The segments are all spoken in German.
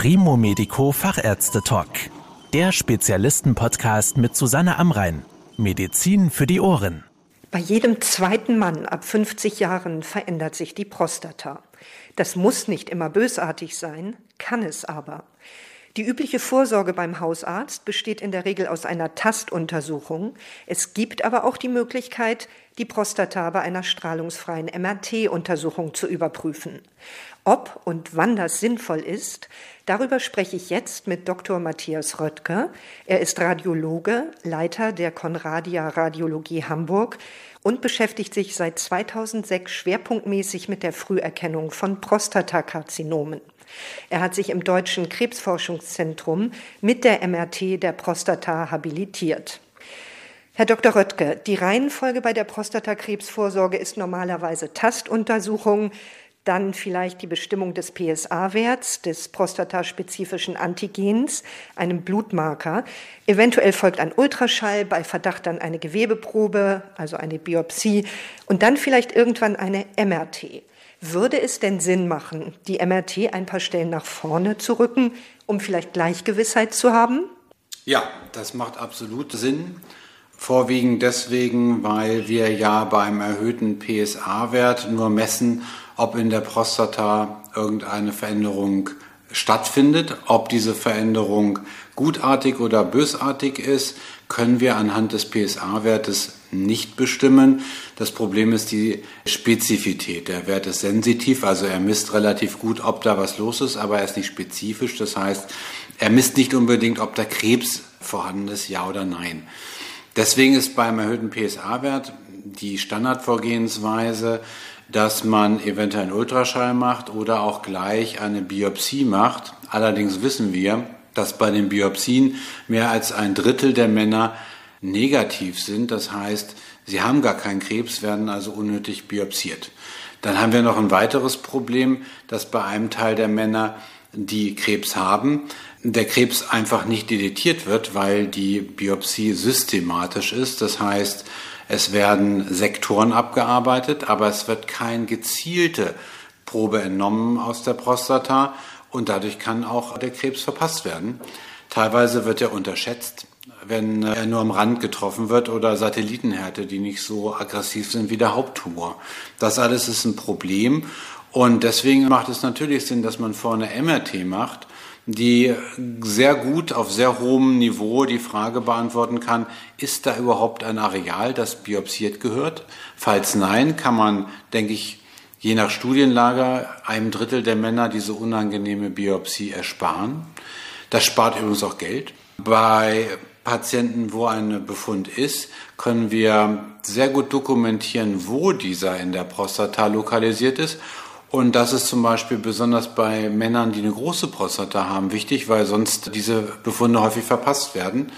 Primo Medico Fachärzte Talk. Der Spezialisten-Podcast mit Susanne Amrein. Medizin für die Ohren. Bei jedem zweiten Mann ab 50 Jahren verändert sich die Prostata. Das muss nicht immer bösartig sein, kann es aber. Die übliche Vorsorge beim Hausarzt besteht in der Regel aus einer Tastuntersuchung. Es gibt aber auch die Möglichkeit, die Prostata bei einer strahlungsfreien MRT-Untersuchung zu überprüfen. Ob und wann das sinnvoll ist, darüber spreche ich jetzt mit Dr. Matthias Röttger. Er ist Radiologe, Leiter der Conradia Radiologie Hamburg und beschäftigt sich seit 2006 schwerpunktmäßig mit der Früherkennung von Prostatakarzinomen. Er hat sich im Deutschen Krebsforschungszentrum mit der MRT der Prostata habilitiert. Herr Dr. Röttke, die Reihenfolge bei der Prostatakrebsvorsorge ist normalerweise Tastuntersuchung, dann vielleicht die Bestimmung des PSA-Werts, des prostataspezifischen Antigens, einem Blutmarker. Eventuell folgt ein Ultraschall, bei Verdacht dann eine Gewebeprobe, also eine Biopsie und dann vielleicht irgendwann eine MRT. Würde es denn Sinn machen, die MRT ein paar Stellen nach vorne zu rücken, um vielleicht Gleichgewissheit zu haben? Ja, das macht absolut Sinn. Vorwiegend deswegen, weil wir ja beim erhöhten PSA-Wert nur messen, ob in der Prostata irgendeine Veränderung stattfindet. Ob diese Veränderung gutartig oder bösartig ist, können wir anhand des PSA-Wertes nicht bestimmen. Das Problem ist die Spezifität. Der Wert ist sensitiv, also er misst relativ gut, ob da was los ist, aber er ist nicht spezifisch. Das heißt, er misst nicht unbedingt, ob da Krebs vorhanden ist, ja oder nein. Deswegen ist beim erhöhten PSA-Wert die Standardvorgehensweise, dass man eventuell einen Ultraschall macht oder auch gleich eine Biopsie macht. Allerdings wissen wir, dass bei den Biopsien mehr als ein Drittel der Männer negativ sind. Das heißt, sie haben gar keinen Krebs, werden also unnötig biopsiert. Dann haben wir noch ein weiteres Problem, dass bei einem Teil der Männer, die Krebs haben, der Krebs einfach nicht detektiert wird, weil die Biopsie systematisch ist. Das heißt, es werden Sektoren abgearbeitet, aber es wird keine gezielte Probe entnommen aus der Prostata und dadurch kann auch der Krebs verpasst werden. Teilweise wird er unterschätzt, wenn er nur am Rand getroffen wird oder Satellitenhärte, die nicht so aggressiv sind wie der Haupttumor. Das alles ist ein Problem und deswegen macht es natürlich Sinn, dass man vorne MRT macht, die sehr gut auf sehr hohem Niveau die Frage beantworten kann, ist da überhaupt ein Areal, das biopsiert gehört? Falls nein, kann man, denke ich, je nach Studienlage einem Drittel der Männer diese unangenehme Biopsie ersparen. Das spart übrigens auch Geld. Bei Patienten, wo ein Befund ist, können wir sehr gut dokumentieren, wo dieser in der Prostata lokalisiert ist. Und das ist zum Beispiel besonders bei Männern, die eine große Prostata haben, wichtig, weil sonst diese Befunde häufig verpasst werden.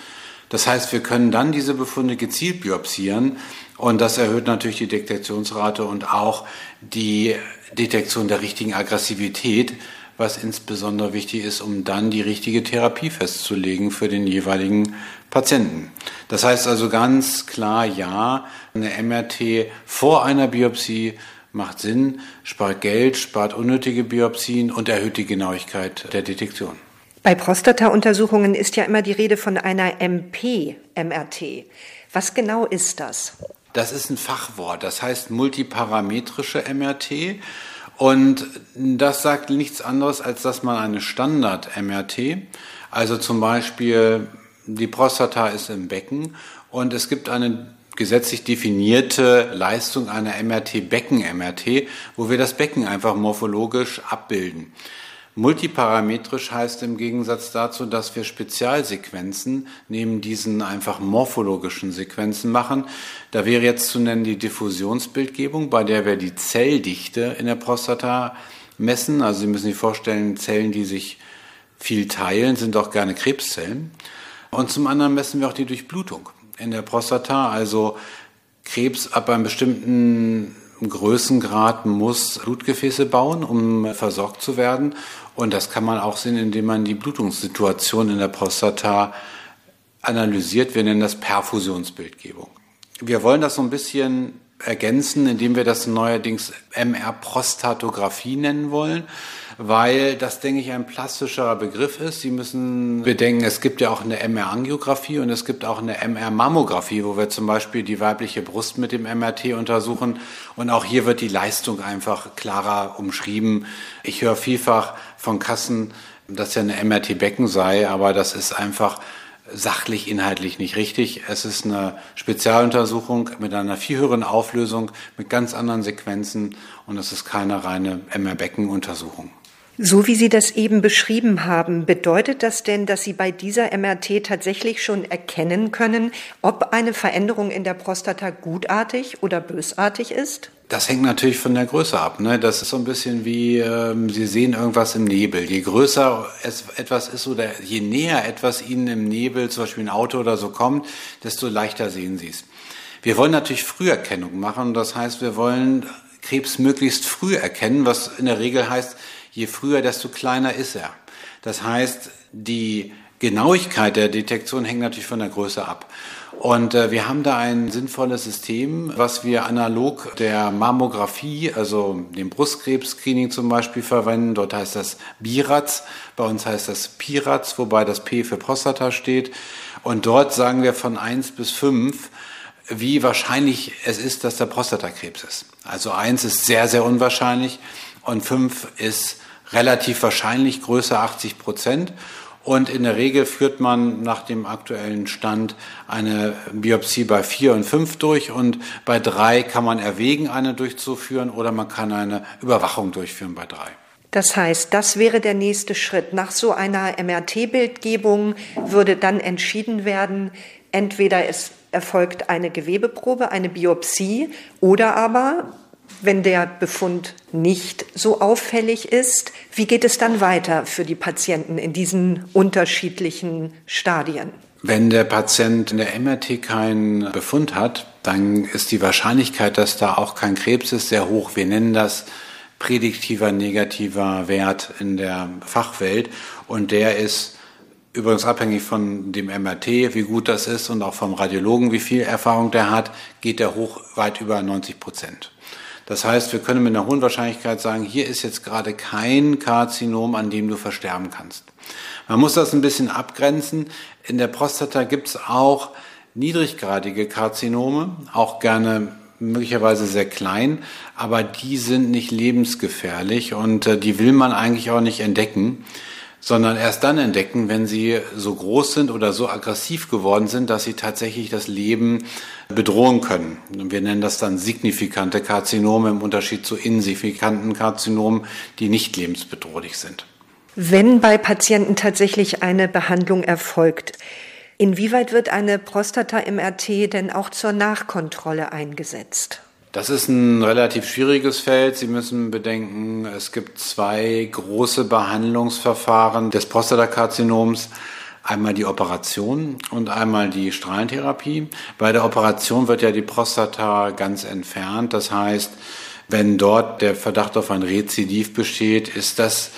Das heißt, wir können dann diese Befunde gezielt biopsieren. Und das erhöht natürlich die Detektionsrate und auch die Detektion der richtigen Aggressivität, was insbesondere wichtig ist, um dann die richtige Therapie festzulegen für den jeweiligen Patienten. Das heißt also ganz klar, ja, eine MRT vor einer Biopsie macht Sinn, spart Geld, spart unnötige Biopsien und erhöht die Genauigkeit der Detektion. Bei Prostata-Untersuchungen ist ja immer die Rede von einer MP-MRT. Was genau ist das? Das ist ein Fachwort, das heißt multiparametrische MRT. Und das sagt nichts anderes, als dass man eine Standard-MRT, also zum Beispiel die Prostata ist im Becken und es gibt eine gesetzlich definierte Leistung einer MRT, Becken-MRT, wo wir das Becken einfach morphologisch abbilden. Multiparametrisch heißt im Gegensatz dazu, dass wir Spezialsequenzen neben diesen einfach morphologischen Sequenzen machen. Da wäre jetzt zu nennen die Diffusionsbildgebung, bei der wir die Zelldichte in der Prostata messen. Also Sie müssen sich vorstellen, Zellen, die sich viel teilen, sind auch gerne Krebszellen. Und zum anderen messen wir auch die Durchblutung in der Prostata. Also Krebs ab einem bestimmten Größengrad muss Blutgefäße bauen, um versorgt zu werden. Und das kann man auch sehen, indem man die Blutungssituation in der Prostata analysiert. Wir nennen das Perfusionsbildgebung. Wir wollen das so ein bisschen ergänzen, indem wir das neuerdings MR-Prostatographie nennen wollen, weil das, denke ich, ein plastischerer Begriff ist. Sie müssen bedenken, es gibt ja auch eine MR-Angiografie und es gibt auch eine MR-Mammographie, wo wir zum Beispiel die weibliche Brust mit dem MRT untersuchen. Und auch hier wird die Leistung einfach klarer umschrieben. Ich höre vielfach von Kassen, dass ja eine MRT-Becken sei, aber das ist einfach sachlich, inhaltlich nicht richtig. Es ist eine Spezialuntersuchung mit einer viel höheren Auflösung, mit ganz anderen Sequenzen und es ist keine reine MR-Becken-Untersuchung. So wie Sie das eben beschrieben haben, bedeutet das denn, dass Sie bei dieser MRT tatsächlich schon erkennen können, ob eine Veränderung in der Prostata gutartig oder bösartig ist? Das hängt natürlich von der Größe ab. Ne? Das ist so ein bisschen wie, ähm, Sie sehen irgendwas im Nebel. Je größer es etwas ist oder je näher etwas Ihnen im Nebel, zum Beispiel ein Auto oder so kommt, desto leichter sehen Sie es. Wir wollen natürlich Früherkennung machen. Das heißt, wir wollen Krebs möglichst früh erkennen, was in der Regel heißt, je früher, desto kleiner ist er. Das heißt, die Genauigkeit der Detektion hängt natürlich von der Größe ab. Und äh, wir haben da ein sinnvolles System, was wir analog der Mammographie, also dem Brustkrebs-Screening zum Beispiel verwenden. Dort heißt das BIRATS, bei uns heißt das PIRATS, wobei das P für Prostata steht. Und dort sagen wir von eins bis fünf, wie wahrscheinlich es ist, dass der Prostatakrebs ist. Also eins ist sehr, sehr unwahrscheinlich und fünf ist relativ wahrscheinlich größer 80 Prozent. Und in der Regel führt man nach dem aktuellen Stand eine Biopsie bei vier und fünf durch und bei drei kann man erwägen, eine durchzuführen oder man kann eine Überwachung durchführen bei drei. Das heißt, das wäre der nächste Schritt. Nach so einer MRT-Bildgebung würde dann entschieden werden, entweder es erfolgt eine Gewebeprobe, eine Biopsie oder aber wenn der Befund nicht so auffällig ist, wie geht es dann weiter für die Patienten in diesen unterschiedlichen Stadien? Wenn der Patient in der MRT keinen Befund hat, dann ist die Wahrscheinlichkeit, dass da auch kein Krebs ist, sehr hoch. Wir nennen das prädiktiver negativer Wert in der Fachwelt und der ist übrigens abhängig von dem MRT, wie gut das ist und auch vom Radiologen, wie viel Erfahrung der hat, geht der hoch weit über 90 Prozent. Das heißt, wir können mit einer hohen Wahrscheinlichkeit sagen, hier ist jetzt gerade kein Karzinom, an dem du versterben kannst. Man muss das ein bisschen abgrenzen. In der Prostata gibt es auch niedriggradige Karzinome, auch gerne möglicherweise sehr klein, aber die sind nicht lebensgefährlich und äh, die will man eigentlich auch nicht entdecken sondern erst dann entdecken, wenn sie so groß sind oder so aggressiv geworden sind, dass sie tatsächlich das Leben bedrohen können. Wir nennen das dann signifikante Karzinome im Unterschied zu insignifikanten Karzinomen, die nicht lebensbedrohlich sind. Wenn bei Patienten tatsächlich eine Behandlung erfolgt, inwieweit wird eine Prostata-MRT denn auch zur Nachkontrolle eingesetzt? Das ist ein relativ schwieriges Feld. Sie müssen bedenken, es gibt zwei große Behandlungsverfahren des Prostatakarzinoms. Einmal die Operation und einmal die Strahlentherapie. Bei der Operation wird ja die Prostata ganz entfernt. Das heißt, wenn dort der Verdacht auf ein Rezidiv besteht, ist das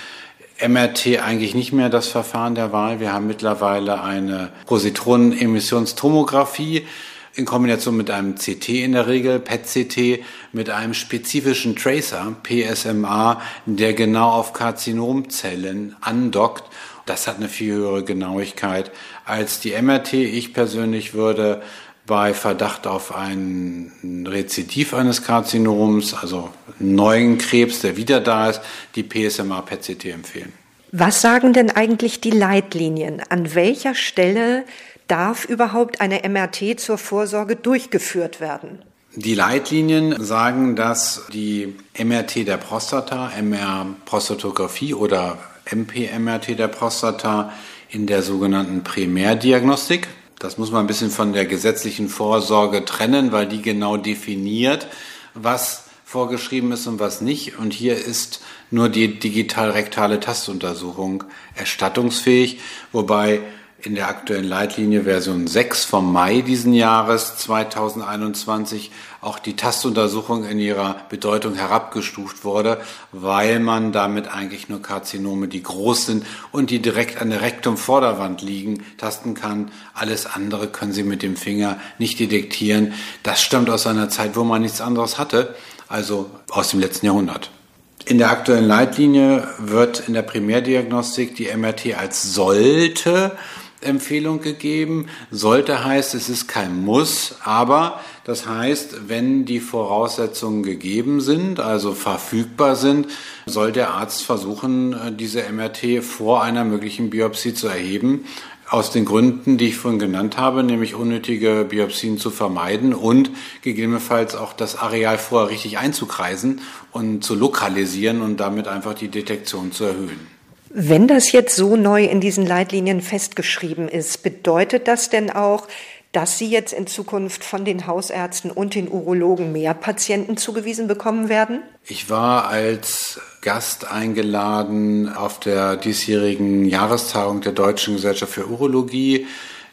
MRT eigentlich nicht mehr das Verfahren der Wahl. Wir haben mittlerweile eine Positronenemissionstomographie in Kombination mit einem CT in der Regel, PET-CT, mit einem spezifischen Tracer, PSMA, der genau auf Karzinomzellen andockt. Das hat eine viel höhere Genauigkeit als die MRT. Ich persönlich würde bei Verdacht auf ein Rezidiv eines Karzinoms, also neuen Krebs, der wieder da ist, die PSMA PET-CT empfehlen. Was sagen denn eigentlich die Leitlinien? An welcher Stelle darf überhaupt eine MRT zur Vorsorge durchgeführt werden? Die Leitlinien sagen, dass die MRT der Prostata, MR-Prostatographie oder MP-MRT der Prostata in der sogenannten Primärdiagnostik, das muss man ein bisschen von der gesetzlichen Vorsorge trennen, weil die genau definiert, was vorgeschrieben ist und was nicht. Und hier ist nur die digital-rektale Tastuntersuchung erstattungsfähig, wobei in der aktuellen Leitlinie Version 6 vom Mai diesen Jahres 2021 auch die Tastuntersuchung in ihrer Bedeutung herabgestuft wurde, weil man damit eigentlich nur Karzinome, die groß sind und die direkt an der Rektumvorderwand liegen, tasten kann. Alles andere können Sie mit dem Finger nicht detektieren. Das stammt aus einer Zeit, wo man nichts anderes hatte, also aus dem letzten Jahrhundert. In der aktuellen Leitlinie wird in der Primärdiagnostik die MRT als sollte Empfehlung gegeben. Sollte heißt, es ist kein Muss, aber das heißt, wenn die Voraussetzungen gegeben sind, also verfügbar sind, soll der Arzt versuchen, diese MRT vor einer möglichen Biopsie zu erheben. Aus den Gründen, die ich vorhin genannt habe, nämlich unnötige Biopsien zu vermeiden und gegebenenfalls auch das Areal vorher richtig einzukreisen und zu lokalisieren und damit einfach die Detektion zu erhöhen. Wenn das jetzt so neu in diesen Leitlinien festgeschrieben ist, bedeutet das denn auch, dass Sie jetzt in Zukunft von den Hausärzten und den Urologen mehr Patienten zugewiesen bekommen werden? Ich war als Gast eingeladen auf der diesjährigen Jahrestagung der Deutschen Gesellschaft für Urologie.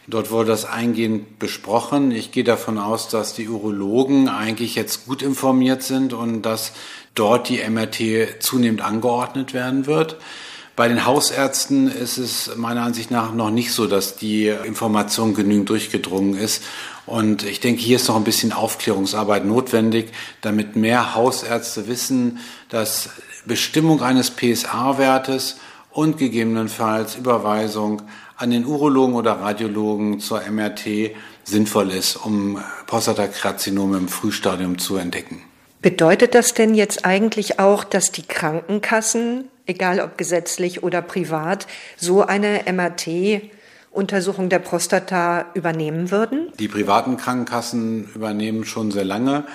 Dort wurde das eingehend besprochen. Ich gehe davon aus, dass die Urologen eigentlich jetzt gut informiert sind und dass dort die MRT zunehmend angeordnet werden wird. Bei den Hausärzten ist es meiner Ansicht nach noch nicht so, dass die Information genügend durchgedrungen ist. Und ich denke, hier ist noch ein bisschen Aufklärungsarbeit notwendig, damit mehr Hausärzte wissen, dass Bestimmung eines PSA-Wertes und gegebenenfalls Überweisung an den Urologen oder Radiologen zur MRT sinnvoll ist, um Prostatakarzinome im Frühstadium zu entdecken. Bedeutet das denn jetzt eigentlich auch, dass die Krankenkassen egal ob gesetzlich oder privat, so eine MRT Untersuchung der Prostata übernehmen würden? Die privaten Krankenkassen übernehmen schon sehr lange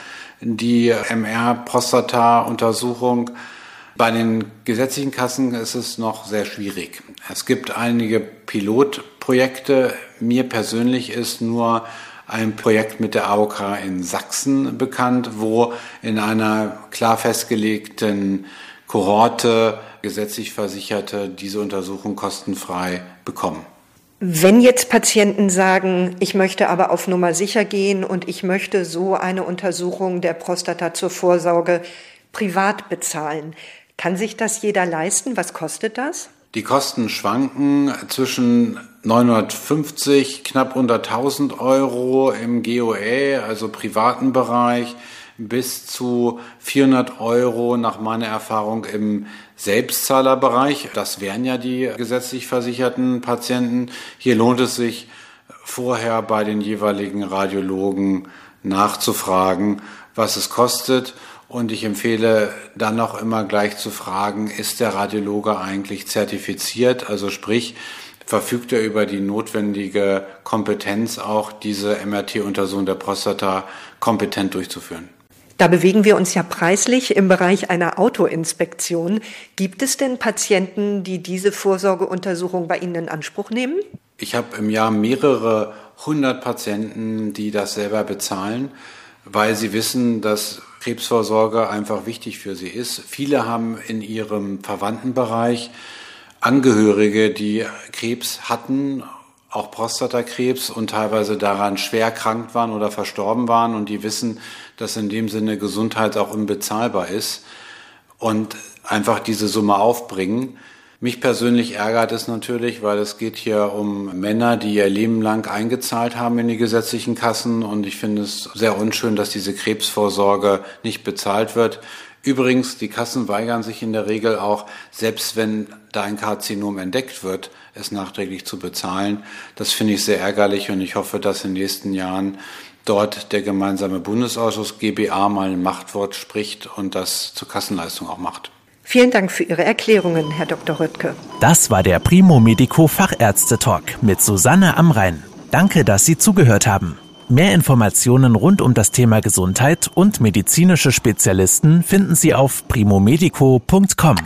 die MR-Prostata-Untersuchung. Bei den gesetzlichen Kassen ist es noch sehr schwierig. Es gibt einige Pilotprojekte. Mir persönlich ist nur ein Projekt mit der AOK in Sachsen bekannt, wo in einer klar festgelegten Kohorte gesetzlich Versicherte diese Untersuchung kostenfrei bekommen. Wenn jetzt Patienten sagen, ich möchte aber auf Nummer sicher gehen und ich möchte so eine Untersuchung der Prostata zur Vorsorge privat bezahlen, kann sich das jeder leisten? Was kostet das? Die Kosten schwanken zwischen 950, knapp unter 1000 Euro im GOE, also privaten Bereich, bis zu 400 Euro nach meiner Erfahrung im Selbstzahlerbereich. Das wären ja die gesetzlich versicherten Patienten. Hier lohnt es sich vorher bei den jeweiligen Radiologen nachzufragen, was es kostet. Und ich empfehle dann auch immer gleich zu fragen, ist der Radiologe eigentlich zertifiziert? Also sprich, verfügt er über die notwendige Kompetenz, auch diese MRT-Untersuchung der Prostata kompetent durchzuführen? Da bewegen wir uns ja preislich im Bereich einer Autoinspektion. Gibt es denn Patienten, die diese Vorsorgeuntersuchung bei Ihnen in Anspruch nehmen? Ich habe im Jahr mehrere hundert Patienten, die das selber bezahlen, weil sie wissen, dass Krebsvorsorge einfach wichtig für sie ist. Viele haben in ihrem Verwandtenbereich Angehörige, die Krebs hatten auch Prostatakrebs und teilweise daran schwer krank waren oder verstorben waren und die wissen, dass in dem Sinne Gesundheit auch unbezahlbar ist und einfach diese Summe aufbringen. Mich persönlich ärgert es natürlich, weil es geht hier um Männer, die ihr Leben lang eingezahlt haben in die gesetzlichen Kassen und ich finde es sehr unschön, dass diese Krebsvorsorge nicht bezahlt wird. Übrigens, die Kassen weigern sich in der Regel auch, selbst wenn da ein Karzinom entdeckt wird, es nachträglich zu bezahlen. Das finde ich sehr ärgerlich und ich hoffe, dass in den nächsten Jahren dort der gemeinsame Bundesausschuss GBA mal ein Machtwort spricht und das zur Kassenleistung auch macht. Vielen Dank für Ihre Erklärungen, Herr Dr. Röttke. Das war der Primo Medico Fachärzte Talk mit Susanne Amrein. Danke, dass Sie zugehört haben. Mehr Informationen rund um das Thema Gesundheit und medizinische Spezialisten finden Sie auf primomedico.com.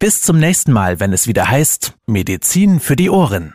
Bis zum nächsten Mal, wenn es wieder heißt Medizin für die Ohren.